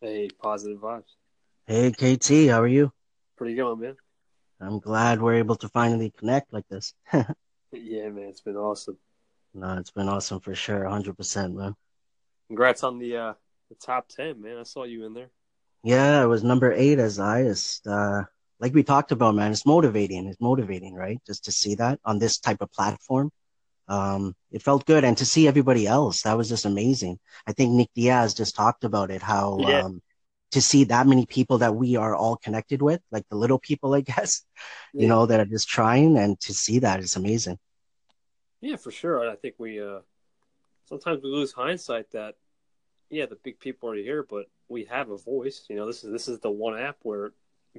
Hey, positive vibes. Hey KT, how are you? Pretty good, man. I'm glad we're able to finally connect like this. Yeah, man, it's been awesome. No, it's been awesome for sure, 100%, man. Congrats on the uh the top ten, man. I saw you in there. Yeah, it was number eight as the highest. Uh, like we talked about, man, it's motivating. It's motivating, right? Just to see that on this type of platform. Um, it felt good. And to see everybody else, that was just amazing. I think Nick Diaz just talked about it, how, Yeah. um, to see that many people that we are all connected with, like the little people, I guess, you know, that are just trying and to see that is amazing. Yeah, for sure. I think we uh sometimes we lose hindsight that yeah, the big people are here, but we have a voice. You know, this is this is the one app where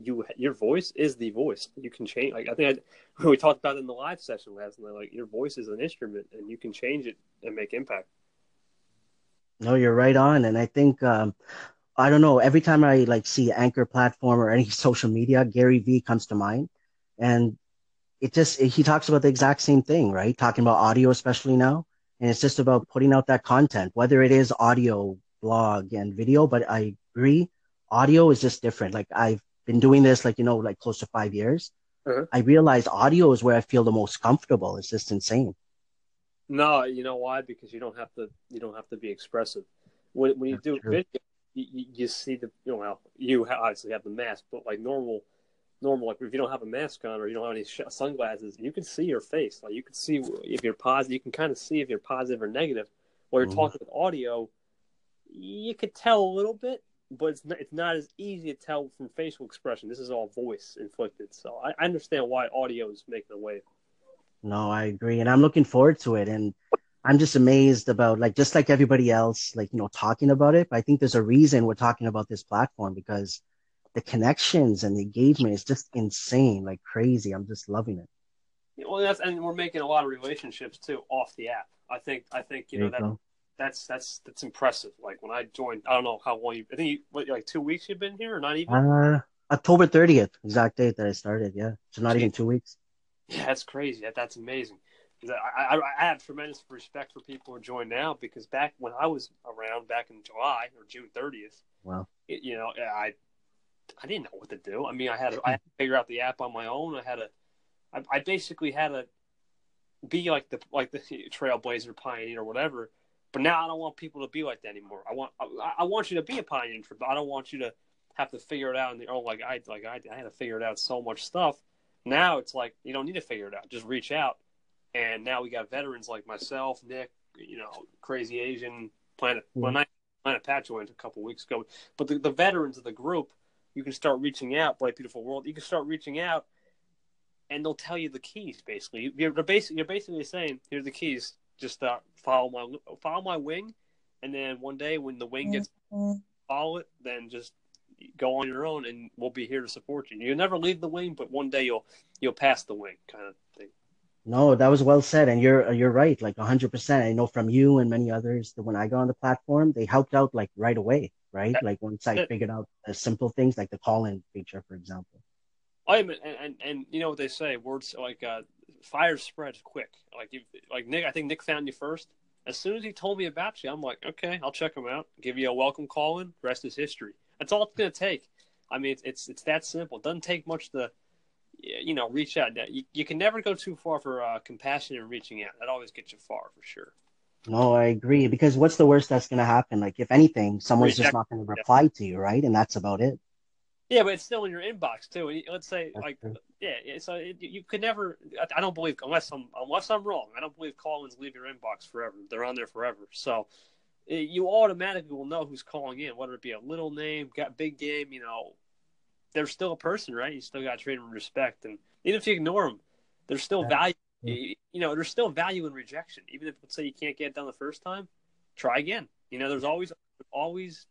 you your voice is the voice. You can change. Like I think I, we talked about in the live session last night. Like your voice is an instrument, and you can change it and make impact. No, you're right on. And I think, um, I don't know, every time I like see Anchor platform or any social media, Gary Vee comes to mind. And it just, he talks about the exact same thing, right? Talking about audio, especially now. And it's just about putting out that content, whether it is audio, blog, and video. But I agree, audio is just different. Like I've been doing this, like, you know, like close to five years. Uh-huh. I realized audio is where I feel the most comfortable. It's just insane. No, you know why? Because you don't have to. You don't have to be expressive. When when you That's do true. video, you, you, see the you know well, you obviously have the mask, but like normal, normal like if you don't have a mask on or you don't have any sh- sunglasses, you can see your face. Like you can see if you're positive. You can kind of see if you're positive or negative. While you're Mhm. talking with audio, you could tell a little bit, but it's not, it's not as easy to tell from facial expression. This is all voice inflicted. So I, I understand why audio is making a wave. No, I agree. And I'm looking forward to it. And I'm just amazed about like just like everybody else, like, you know, talking about it. But I think there's a reason we're talking about this platform because the connections and the engagement is just insane, like crazy. I'm just loving it. Well, that's and we're making a lot of relationships too off the app. I think I think you know There that go. That's that's that's impressive. Like when I joined, I don't know how long you. I think you, what, like two weeks you've been here, or not even. Uh, October 30th, exact date that I started. Yeah. So not even two weeks. Yeah, that's crazy. That, that's amazing. I, I, I have tremendous respect for people who join now because back when I was around back in July or June 30th, Wow. it, you know, I I didn't know what to do. I mean, I had to, I had to figure out the app on my own. I had to, I, I basically had to be like the like the trailblazer pioneer or whatever. But now I don't want people to be like that anymore. I want I, I want you to be a pioneer, but I don't want you to have to figure it out. And oh, like I like I, I had to figure it out so much stuff. Now it's like you don't need to figure it out. Just reach out. And now we got veterans like myself, Nick, you know, Crazy Asian, Planet. Well, mm-hmm. not Planet Pat joined a couple weeks ago, but the, the veterans of the group, you can start reaching out. Bright Beautiful World. You can start reaching out, and they'll tell you the keys. Basically, you're basically you're basically saying, "Here's the keys. Just uh, follow my follow my wing, and then one day when the wing gets follow it, then just go on your own, and we'll be here to support you. You'll never leave the wing, but one day you'll you'll pass the wing, kind of thing. No, that was well said, and you're you're right, like 100%. I know from you and many others that when I got on the platform, they helped out like right away, right? Like once I it. figured out the simple things, like the call-in feature, for example. I am, and, and and you know what they say, words like uh, fire spreads quick. Like you, like Nick, I think Nick found you first. As soon as he told me about you, I'm like, okay, I'll check him out. Give you a welcome call in. Rest is history. That's all it's gonna take. I mean, it's it's, it's that simple. It doesn't take much to, you know, reach out. You, you can never go too far for uh, compassion and reaching out. That always gets you far for sure. No, I agree. Because what's the worst that's going to happen? Like, if anything, someone's just not going to reply to you, right? And that's about it. Yeah, but it's still in your inbox too. Let's say That's like true. yeah, so it, you could never. I- don't believe unless I'm unless I'm wrong. I don't believe call-ins leave your inbox forever. They're on there forever. So eh, you automatically will know who's calling in, whether it be a little name, got big game. You know, they're still a person, right? You still got to treat them with respect, and even if you ignore them, there's still Yeah. value. Yeah. You you know, there's still value in rejection. Even if let's say you can't get it done the first time, try again. You know, there's always always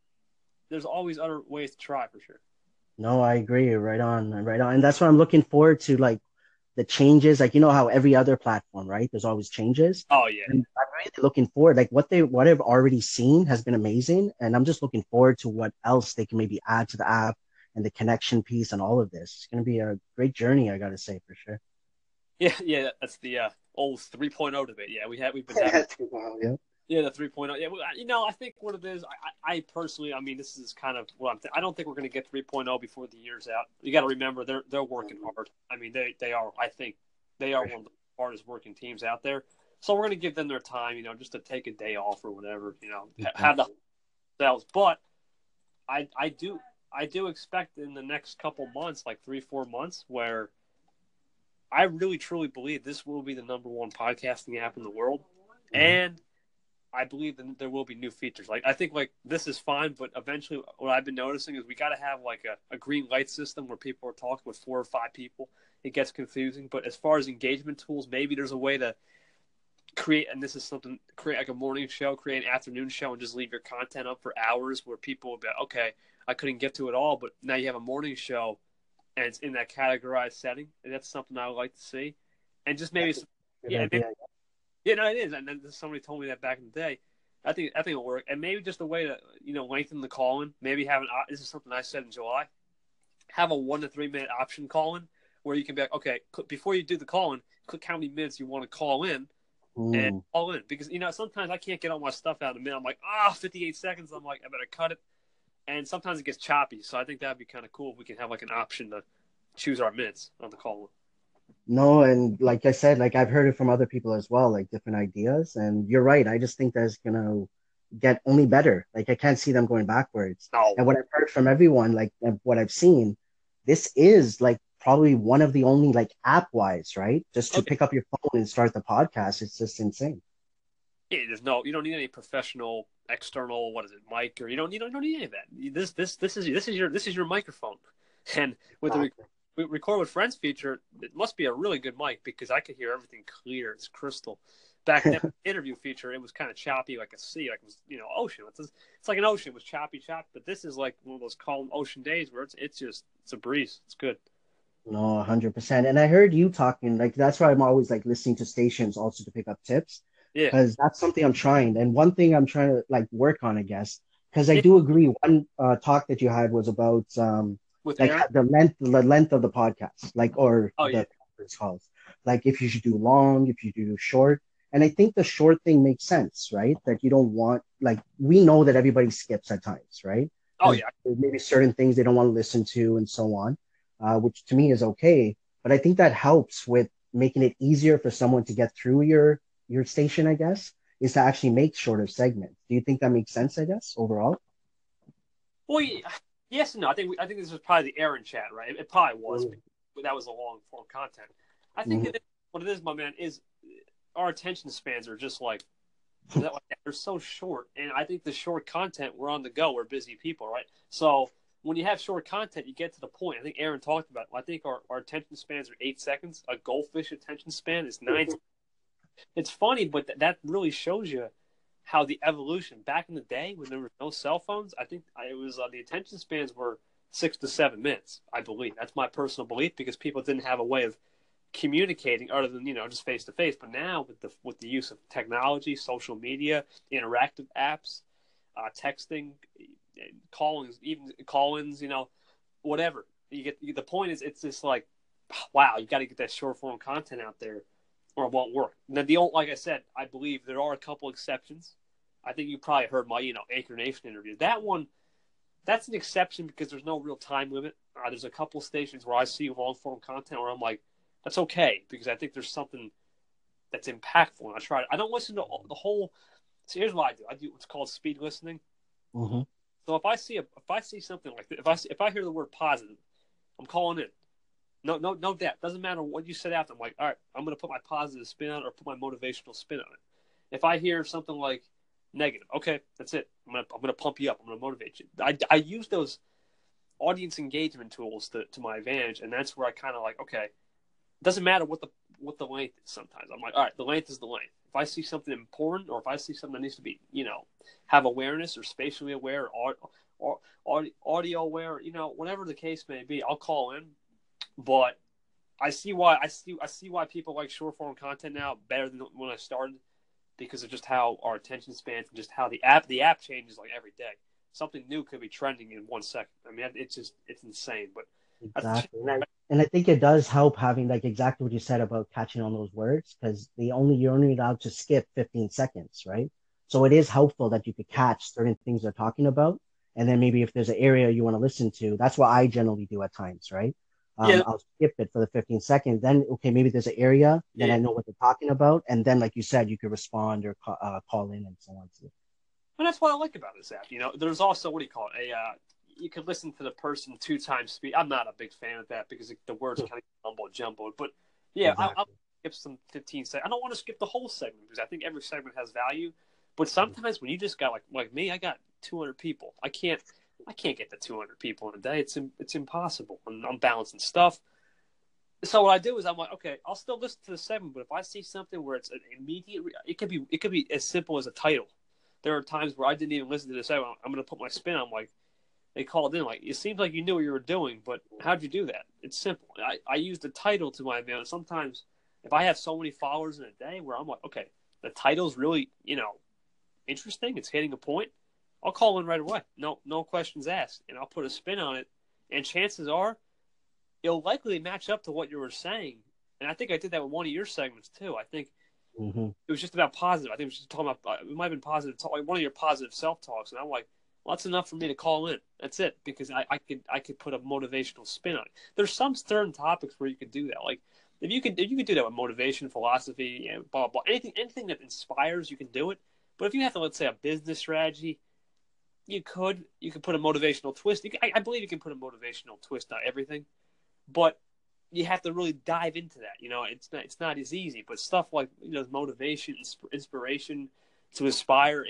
there's always other ways to try for sure. No, I agree. Right on, right on. And that's what I'm looking forward to, like the changes. Like, you know how every other platform, right? There's always changes. Oh yeah. And I'm really looking forward. Like what they, what I've already seen has been amazing. And I'm just looking forward to what else they can maybe add to the app and the connection piece and all of this. It's going to be a great journey, I got to say for sure. Yeah, yeah, that's the uh, old 3.0 debate. Yeah, we have we've been having yeah. Yeah, the 3.0. Yeah, well, you know, I think what it is, I, I personally, I mean, this is kind of what I'm. Th- I don't think we're going to get 3.0 before the year's out. You got to remember, they're they're working hard. I mean, they they are. I think they are one of the hardest working teams out there. So we're going to give them their time, you know, just to take a day off or whatever, you know, have the sales. But I I do I do expect in the next couple months, like three four months, where I really truly believe this will be the number one podcasting app in the world, mm-hmm. and I believe that there will be new features. Like I think like this is fine, but eventually what I've been noticing is we got to have like a, a green light system where people are talking with four or five people. It gets confusing. But as far as engagement tools, maybe there's a way to create and this is something create like a morning show, create an afternoon show, and just leave your content up for hours where people will be okay. I couldn't get to it all, but now you have a morning show, and it's in that categorized setting. And that's something I would like to see, and just maybe, yeah, maybe, yeah, no, it is. And then somebody told me that back in the day. I think I think it'll work, and maybe just a way to you know lengthen the call in. Maybe have an this is something I said in July. Have a one to three minute option call in where you can be like, okay, before you do the call in, click how many minutes you want to call in, mm. and call in because you know sometimes I can't get all my stuff out in a minute. I'm like, ah, oh, 58 seconds. I'm like, I better cut it, and sometimes it gets choppy. So I think that'd be kind of cool if we can have like an option to choose our minutes on the call in. No, and like I said, like I've heard it from other people as well, like different ideas. And you're right. I just think that's gonna get only better. Like I can't see them going backwards. No. And what I've heard from everyone, like what I've seen, this is like probably one of the only like app wise, right? Just to okay. pick up your phone and start the podcast. It's just insane. Yeah, there's no you don't need any professional external what is it mic or you don't you don't, you don't need any of that. This this this is this is your this is your microphone, and with exactly. the record with friends feature, it must be a really good mic because I could hear everything clear. It's crystal. Back in the interview feature, it was kind of choppy, like a sea, like it was you know ocean. It's, it's like an ocean. It was choppy, choppy. But this is like one of those calm ocean days where it's it's just it's a breeze. It's good. No, hundred percent. And I heard you talking like that's why I'm always like listening to stations also to pick up tips. Yeah, because that's something I'm trying. And one thing I'm trying to like work on, I guess, because I do agree. One uh, talk that you had was about um with like Aaron? the length the length of the podcast, like or oh, the yeah. conference calls. Like if you should do long, if you do short. And I think the short thing makes sense, right? That you don't want like we know that everybody skips at times, right? Oh yeah. maybe certain things they don't want to listen to and so on, uh, which to me is okay. But I think that helps with making it easier for someone to get through your your station, I guess, is to actually make shorter segments. Do you think that makes sense, I guess, overall? Well, yeah, Yes and no. I think we, I think this was probably the Aaron chat, right? It, probably was. But that was a long form content. I think mm-hmm. what it is, my man, is our attention spans are just like they're so short, and I think the short content we're on the go. We're busy people, right? So when you have short content, you get to the point. I think Aaron talked about. It. I think our, our attention spans are eight seconds. A goldfish attention span is 9 mm-hmm. It's funny, but th- that really shows you how the evolution back in the day when there were no cell phones, I think it was uh, the attention spans were six to seven minutes. I believe that's my personal belief because people didn't have a way of communicating other than you know just face to face. But now with the with the use of technology, social media, interactive apps, uh, texting, callings, even call-ins, you know, whatever you get. The point is, it's just like, wow, you got to get that short form content out there or it won't work. Now, the only, like I said, I believe there are a couple exceptions. I think you probably heard my, you know, Anchor Nation interview. That one, that's an exception because there's no real time limit. Uh, there's a couple stations where I see long form content where I'm like, that's okay because I think there's something that's impactful. And I try. I don't listen to the whole. So here's what I do. I do what's called speed listening. Mm-hmm. So if I see a, if I see something like that, if I see, if I hear the word positive, I'm calling in. No, no, no doubt. Doesn't matter what you said after. I'm like, all right, I'm going to put my positive spin on it or put my motivational spin on it. If I hear something like negative, okay, that's it. I'm going to, I'm going to pump you up. I'm going to motivate you. I, I use those audience engagement tools to, to my advantage, and that's where I kind of like, okay, it doesn't matter what the what the length is. Sometimes I'm like, all right, the length is the length. If I see something important, or if I see something that needs to be, you know, have awareness or spatially aware or, or, or audio aware, you know, whatever the case may be, I'll call in but I see why I see I see why people like short form content now better than when I started because of just how our attention spans and just how the app the app changes like every day. Something new could be trending in one second. I mean, it's just it's insane. But exactly, and I, and I think it does help having like exactly what you said about catching on those words because they only you're only allowed to skip 15 seconds, right? So it is helpful that you could catch certain things they're talking about. And then maybe if there's an area you want to listen to, that's what I generally do at times, right? Um, yeah. I'll skip it for the 15 seconds. Then, okay, maybe there's an area, then yeah. I know what they're talking about. And then, like you said, you could respond or call, uh, call in and so on. And that's what I like about this app. You know, there's also, what do you call it? A, uh, you could listen to the person two times speed. I'm not a big fan of that because the words kind of jumbled, jumbled. But yeah, exactly. I'll, I'll, skip some 15 seconds. I don't want to skip the whole segment because I think every segment has value. But sometimes when you just got like like me, I got 200 people. I can't I can't get to 200 people in a day. It's it's impossible. I'm, I'm balancing stuff. So what I do is I'm like, okay, I'll still listen to the segment, but if I see something where it's an immediate, it could be it could be as simple as a title. There are times where I didn't even listen to the segment. I'm going to put my spin. I'm like, they called in like, it seems like you knew what you were doing, but how'd you do that? It's simple. I I use the title to my advantage. Sometimes if I have so many followers in a day, where I'm like, okay, the title's really you know interesting. It's hitting a point. I'll call in right away. No, no questions asked, and I'll put a spin on it. And chances are, it'll likely match up to what you were saying. And I think I did that with one of your segments too. I think mm-hmm. it was just about positive. I think it was just talking about uh, it might have been positive talk, like one of your positive self talks, and I'm like, well, that's enough for me to call in. That's it because I, I could I could put a motivational spin on it. There's some certain topics where you could do that, like if you could if you could do that with motivation, philosophy, you know, blah blah, anything anything that inspires, you can do it. But if you have to, let's say, a business strategy, you could you could put a motivational twist. Can, I, I, believe you can put a motivational twist on everything, but you have to really dive into that. You know, it's not it's not as easy. But stuff like you know motivation, inspiration to aspire,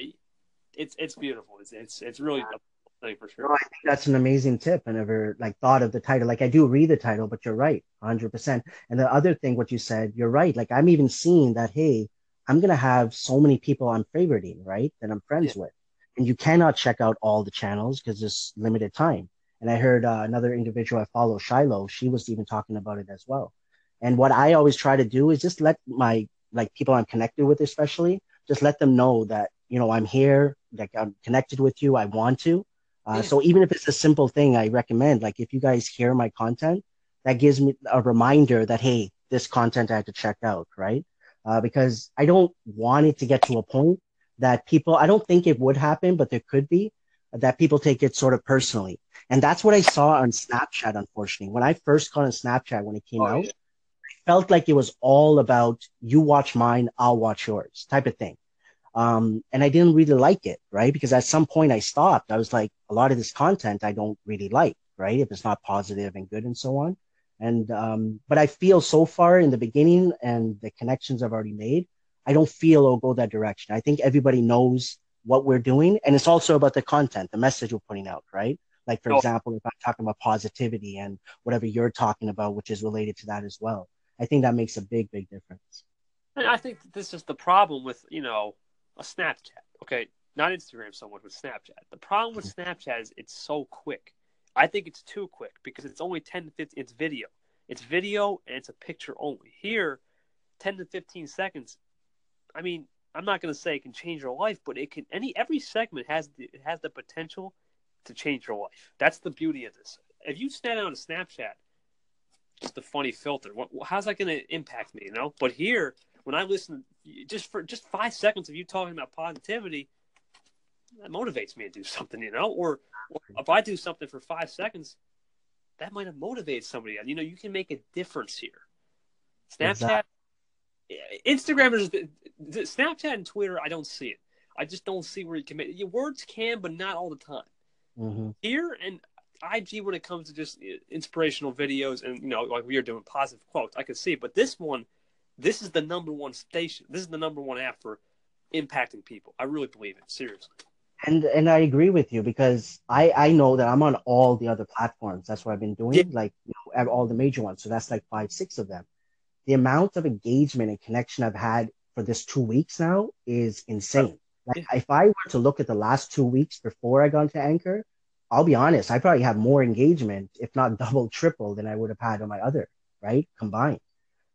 it's it's beautiful. It's it's it's really a thing for sure. No, I think that's an amazing tip. I never like thought of the title. Like I do read the title, but you're right, hundred percent. And the other thing, what you said, you're right. Like I'm even seeing that. Hey, I'm gonna have so many people I'm favoriting, right? That I'm friends yeah. with and you cannot check out all the channels because there's limited time. And I heard uh, another individual I follow, Shiloh, she was even talking about it as well. And what I always try to do is just let my like people I'm connected with, especially, just let them know that you know I'm here, like I'm connected with you. I want to. Uh, yeah. So even if it's a simple thing, I recommend like if you guys hear my content, that gives me a reminder that hey, this content I had to check out, right? Uh, because I don't want it to get to a point that people, I don't think it would happen, but there could be that people take it sort of personally. And that's what I saw on Snapchat, unfortunately. When I first got on Snapchat when it came oh, out, yeah. I felt like it was all about you watch mine, I'll watch yours type of thing. Um, and I didn't really like it, right? Because at some point I stopped. I was like, a lot of this content I don't really like, right? If it's not positive and good and so on. And, um, but I feel so far in the beginning and the connections I've already made, I don't feel it'll go that direction. I think everybody knows what we're doing. And it's also about the content, the message we're putting out, right? Like, for oh. example, if I'm talking about positivity and whatever you're talking about, which is related to that as well, I think that makes a big, big difference. And I think this is the problem with, you know, a Snapchat. Okay, not Instagram so much with Snapchat. The problem with Snapchat is it's so quick. I think it's too quick because it's only 10 to 15, it's video. It's video and it's a picture only. Here, 10 to 15 seconds, I mean, I'm not going to say it can change your life, but it can. Any every segment has the it has the potential to change your life. That's the beauty of this. If you snap on a Snapchat, just a funny filter. What, how's that going to impact me? You know. But here, when I listen, just for just five seconds of you talking about positivity, that motivates me to do something. You know, or, or mm-hmm. if I do something for five seconds, that might have motivated somebody. You know, you can make a difference here. Snapchat. Exactly. Instagram is Snapchat and Twitter. I don't see it. I just don't see where you can make your words can, but not all the time. Mm-hmm. Here and IG, when it comes to just inspirational videos and you know, like we are doing positive quotes, I can see. It. But this one, this is the number one station. This is the number one app for impacting people. I really believe it. Seriously. And and I agree with you because I I know that I'm on all the other platforms. That's what I've been doing, yeah. like you know, all the major ones. So that's like five, six of them the amount of engagement and connection I've had for this two weeks now is insane. Like if I were to look at the last two weeks before I got into Anchor, I'll be honest, I probably have more engagement, if not double, triple, than I would have had on my other, right? Combined.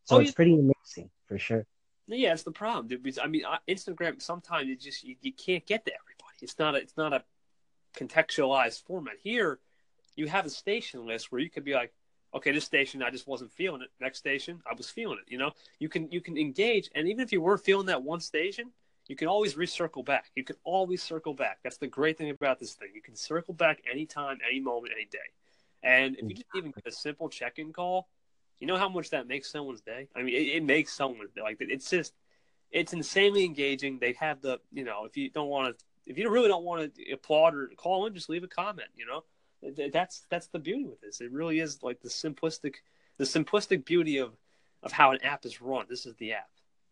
So oh, it's yeah. pretty amazing for sure. Yeah, it's the problem, dude. Because, I mean, Instagram sometimes you just you, you can't get to everybody. It's not a, it's not a contextualized format. Here, you have a station list where you could be like, okay, this station I just wasn't feeling it. Next station I was feeling it. You know, you can you can engage, and even if you weren't feeling that one station, you can always recircle back. You can always circle back. That's the great thing about this thing. You can circle back anytime, any moment, any day. And if you just even get a simple check-in call, you know how much that makes someone's day. I mean, it, it makes someone. Like it's just, it's insanely engaging. They have the, you know, if you don't want to, if you really don't want to applaud or call in, just leave a comment. You know, that's that's the beauty with this. It really is like the simplistic, the simplistic beauty of of how an app is run. This is the app.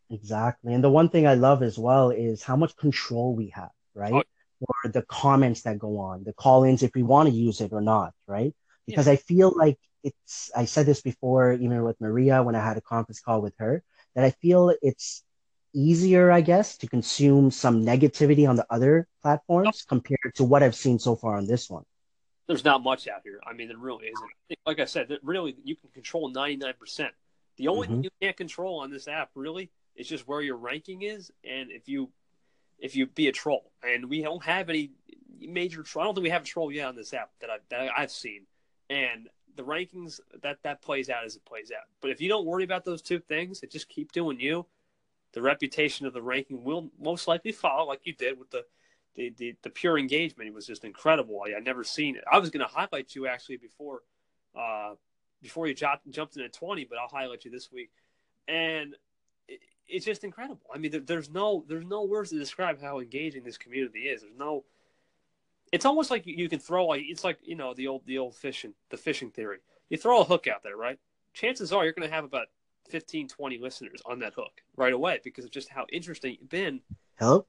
Exactly. And the one thing I love as well is how much control we have, right? Oh. Or the comments that go on, the call ins, if we want to use it or not, right? Because yeah. I feel like it's, I said this before, even with Maria when I had a conference call with her, that I feel it's easier, I guess, to consume some negativity on the other platforms compared to what I've seen so far on this one. There's not much out here. I mean, there really isn't. Like I said, really, you can control 99%. The only mm-hmm. thing you can't control on this app, really, is just where your ranking is, and if you if you be a troll. And we don't have any major. Troll. I don't think we have a troll yet on this app that I've that I've seen. And the rankings that that plays out as it plays out. But if you don't worry about those two things and just keep doing you, the reputation of the ranking will most likely follow, like you did with the the the, the pure engagement. Was just incredible. I, I never seen it. I was going to highlight you actually before uh, before you jumped jumped into twenty, but I'll highlight you this week. And it's just incredible. I mean, there's no there's no words to describe how engaging this community is. There's no. It's almost like you can throw like it's like you know the old the old fishing the fishing theory. You throw a hook out there, right? Chances are you're going to have about 15, 20 listeners on that hook right away because of just how interesting you've been. Hello.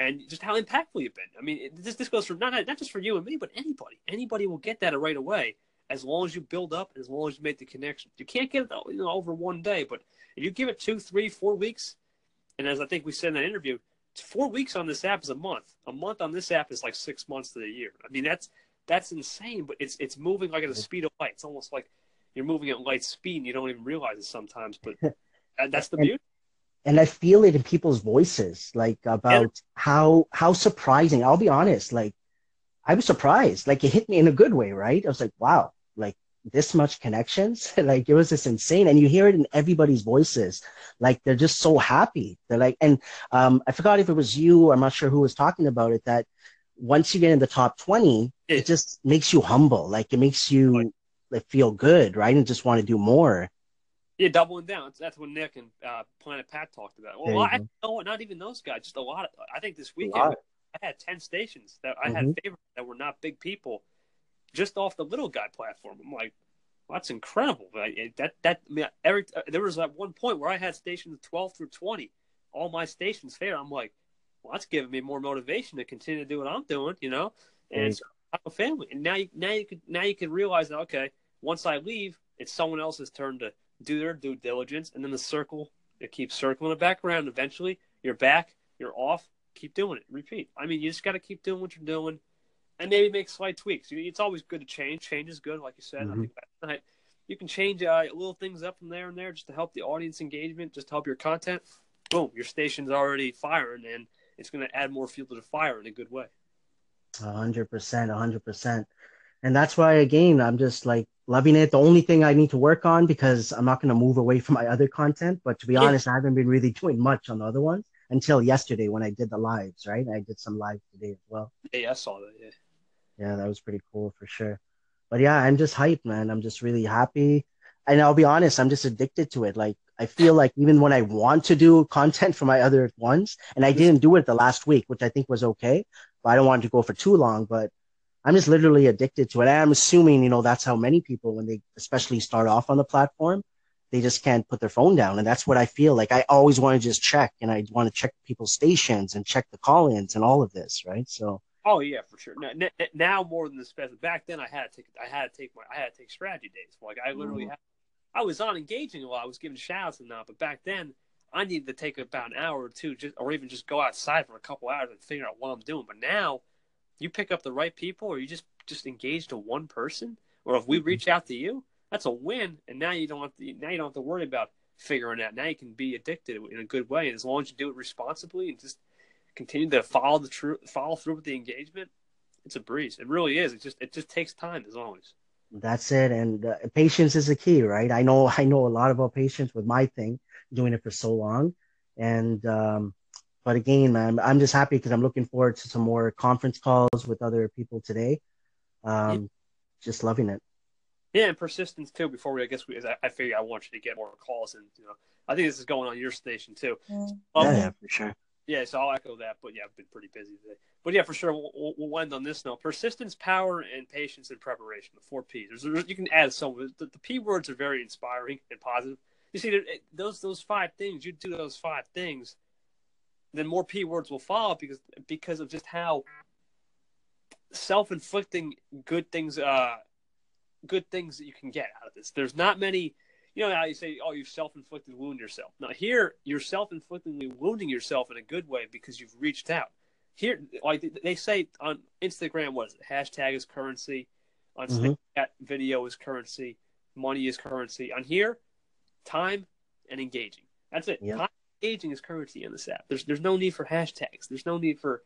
And just how impactful you've been. I mean, it, this this goes for not not just for you and me, but anybody. Anybody will get that right away as long as you build up, and as long as you make the connection. You can't get it you know, over one day, but if you give it two, three, four weeks, and as I think we said in that interview, four weeks on this app is a month. A month on this app is like six months to a year. I mean, that's that's insane, but it's it's moving like at the speed of light. It's almost like you're moving at light speed and you don't even realize it sometimes. But that's the beauty. And I feel it in people's voices, like about yeah. how how surprising. I'll be honest, like I was surprised. Like it hit me in a good way, right? I was like, wow, like this much connections. like it was just insane. And you hear it in everybody's voices. Like they're just so happy. They're like, and um, I forgot if it was you, I'm not sure who was talking about it, that once you get in the top 20, it just makes you humble. Like it makes you like, feel good, right? And just want to do more. Yeah, doubling down. That's what Nick and uh, Planet Pat talked about. Well, I know not even those guys, just a lot. Of, I think this weekend I had ten stations that I mm-hmm. had favorites that were not big people just off the little guy platform. I'm like, well, that's incredible. That that I mean, every uh, there was at one point where I had stations 12 through 20, all my stations fair. I'm like, well, that's giving me more motivation to continue to do what I'm doing, you know. And mm-hmm. I have a family, and now you now you can now you can realize that okay, once I leave, it's someone else's turn to do their due diligence, and then the circle it keeps circling it back around. Eventually, you're back, you're off. Keep doing it. Repeat. I mean, you just got to keep doing what you're doing, and maybe make slight tweaks. It's always good to change. Change is good, like you said. Mm-hmm. I think that night you can change uh, little things up from there and there just to help the audience engagement, just to help your content. Boom, your station's already firing, and it's going to add more fuel to the fire in a good way. 100%, 100% and that's why again I'm just like loving it. The only thing I need to work on because I'm not going to move away from my other content. But to be yeah. honest, I haven't been really doing much on the other ones until yesterday when I did the lives. Right, I did some live today as well. Yeah, I saw that. Yeah yeah, that was pretty cool for sure. But yeah, I'm just hyped, man. I'm just really happy. And I'll be honest, I'm just addicted to it. Like I feel like even when I want to do content for my other ones, and I didn't do it the last week, which I think was okay, but I don't want to go for too long. But I'm just literally addicted to it. And I'm assuming, you know, that's how many people, when they especially start off on the platform, they just can't put their phone down. And that's what I feel like. I always want to just check and I want to check people's stations and check the call ins and all of this, right? So Oh yeah, for sure. Now, now more than the special. Back then, I had to take I had to take my I had to take strategy days. Like I literally mm-hmm. had, I was on engaging a lot. I was giving shouts and that. But back then, I needed to take about an hour or two, just or even just go outside for a couple hours and figure out what I'm doing. But now, you pick up the right people, or you just just engage to one person, or if we mm-hmm. reach out to you, that's a win. And now you don't have to, now you don't have to worry about figuring out. Now you can be addicted in a good way, and as long as you do it responsibly and just continue to follow the true follow through with the engagement, it's a breeze. It really is. It just it just takes time as always. That's it, and uh, patience is the key, right? I know I know a lot about patience with my thing, doing it for so long, and um, but again, man, I'm just happy because I'm looking forward to some more conference calls with other people today. Um, yeah. Just loving it. Yeah, and persistence too. Before we, I guess we, I, I figure I want you to get more calls, and you know, I think this is going on your station too. Um, yeah, yeah, for sure. Yeah, so I'll echo that. But yeah, I've been pretty busy today. But yeah, for sure, we'll, we'll end on this note: persistence, power, and patience and preparation. The four P's. There's, there's, you can add some. The, the P words are very inspiring and positive. You see, those those five things. You do those five things, then more P words will follow because because of just how self-inflicting good things uh good things that you can get out of this. There's not many, you know how you say, oh, you've self-inflicted wound yourself. Now here, you're self-inflictingly wounding yourself in a good way because you've reached out. Here, like they say on Instagram, what is it? Hashtag is currency. On mm-hmm. Snapchat, video is currency. Money is currency. On here, time and engaging. That's it. Time engaging is currency in this app. There's there's no need for hashtags. There's no need for,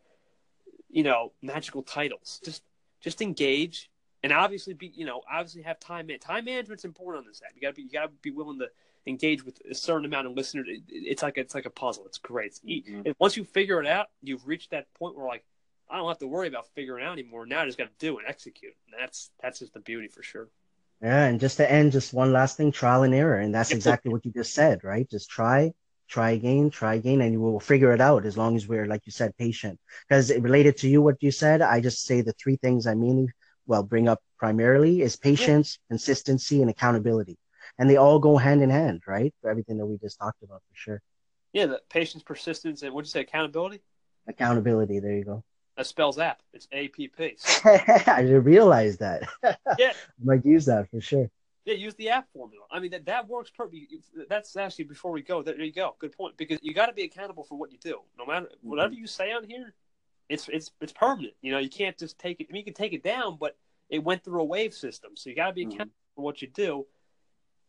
you know, magical titles. Just just engage and obviously be you know obviously have time man time management's important on this app you gotta be you gotta be willing to engage with a certain amount of listeners. It, it's like it's like a puzzle. It's great. It's, mm-hmm. and once you figure it out you've reached that point where like i don't have to worry about figuring out anymore. Now i just gotta do and execute. And that's that's just the beauty for sure. Yeah and just to end just one last thing trial and error. And that's exactly what you just said right? Just try try again try again and we will figure it out as long as we're like you said patient because related to you what you said i just say the three things i mainly well bring up primarily is patience, yeah. consistency, and accountability, and they all go hand in hand, right? For everything that we just talked about, for sure. Yeah, the patience, persistence, and what'd you say? Accountability. Accountability. There you go. That spells app. It's A P P. I didn't realize that. yeah, I might use that for sure. Yeah, use the app formula. I mean that that works perfectly. That's actually before we go. There you go. Good point. Because you got to be accountable for what you do. No matter whatever mm-hmm. you say on here, it's it's it's permanent. You know, you can't just take it. I mean, you can take it down, but it went through a wave system, so you got to be accountable mm-hmm. for what you do.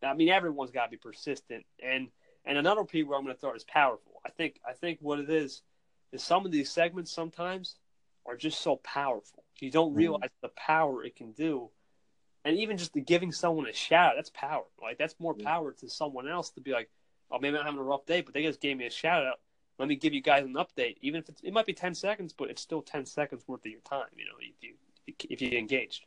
I mean, everyone's got to be persistent, and and another P where I'm going to throw is powerful. I think I think what it is is some of these segments sometimes are just so powerful. You don't mm-hmm. realize mm-hmm. the power it can do, and even just the giving someone a shout out, that's power. Like that's more power to someone else to be like, oh, maybe I'm having a rough day, but they just gave me a shout out let me give you guys an update. Even if it might be ten seconds, but it's still ten seconds worth of your time. You know, if you if you engaged.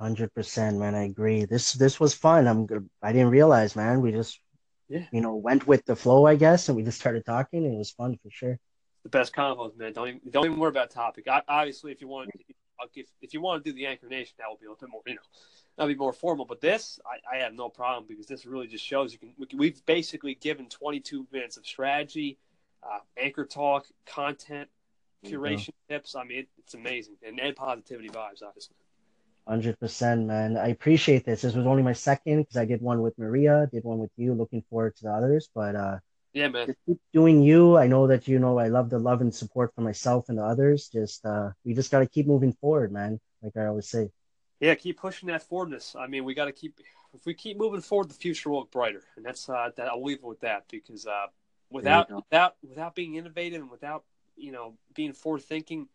Hundred percent, man. I agree. This this was fun. I'm good I didn't realize, man. We just yeah. you know went with the flow, I guess, and we just started talking. And it was fun for sure. The best combos, man. Don't even, don't even worry about topic. I, obviously, if you want, if if you want to do the anchor nation, that will be a little bit more, you know, that'll be more formal. But this, I, I have no problem because this really just shows you can. We've basically given 22 minutes of strategy, uh, anchor talk, content, curation tips. I mean, it, it's amazing, and, and positivity vibes, obviously. Hundred percent, man. I appreciate this. This was only my second because I did one with Maria, did one with you. Looking forward to the others, but uh, yeah, man. Just keep doing you. I know that you know I love the love and support for myself and the others. Just uh, we just got to keep moving forward, man. Like I always say. Yeah, keep pushing that forwardness. I mean, we got to keep. If we keep moving forward, the future will look brighter, and that's uh, that. I'll leave it with that because uh, without without without being innovative and without you know being forward thinking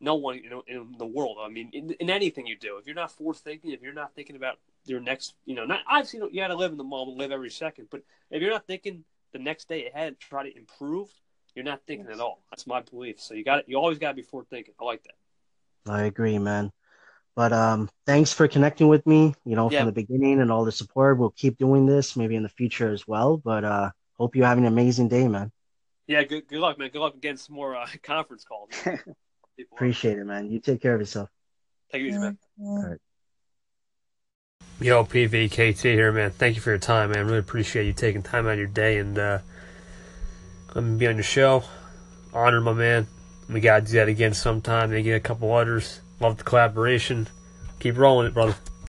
no one you know in the world i mean in, in, anything you do if you're not forward thinking if you're not thinking about your next you know not obviously you, got to live in the moment live every second but if you're not thinking the next day ahead try to improve you're not thinking yes. at all that's my belief so you got you always got to be forward thinking i like that i agree man but um thanks for connecting with me you know yeah. from the beginning and all the support we'll keep doing this maybe in the future as well but uh hope you have an amazing day man yeah, good good luck, man. Good luck against some more uh, conference calls. Appreciate it, man. You take care of yourself. Take it easy, man. All right. Yo, PVKT here, man. Thank you for your time, man. Really appreciate you taking time out of your day and uh, let me be on your show. Honor my man. We gotta do that again sometime. Maybe get a couple others. Love the collaboration. Keep rolling it, brother.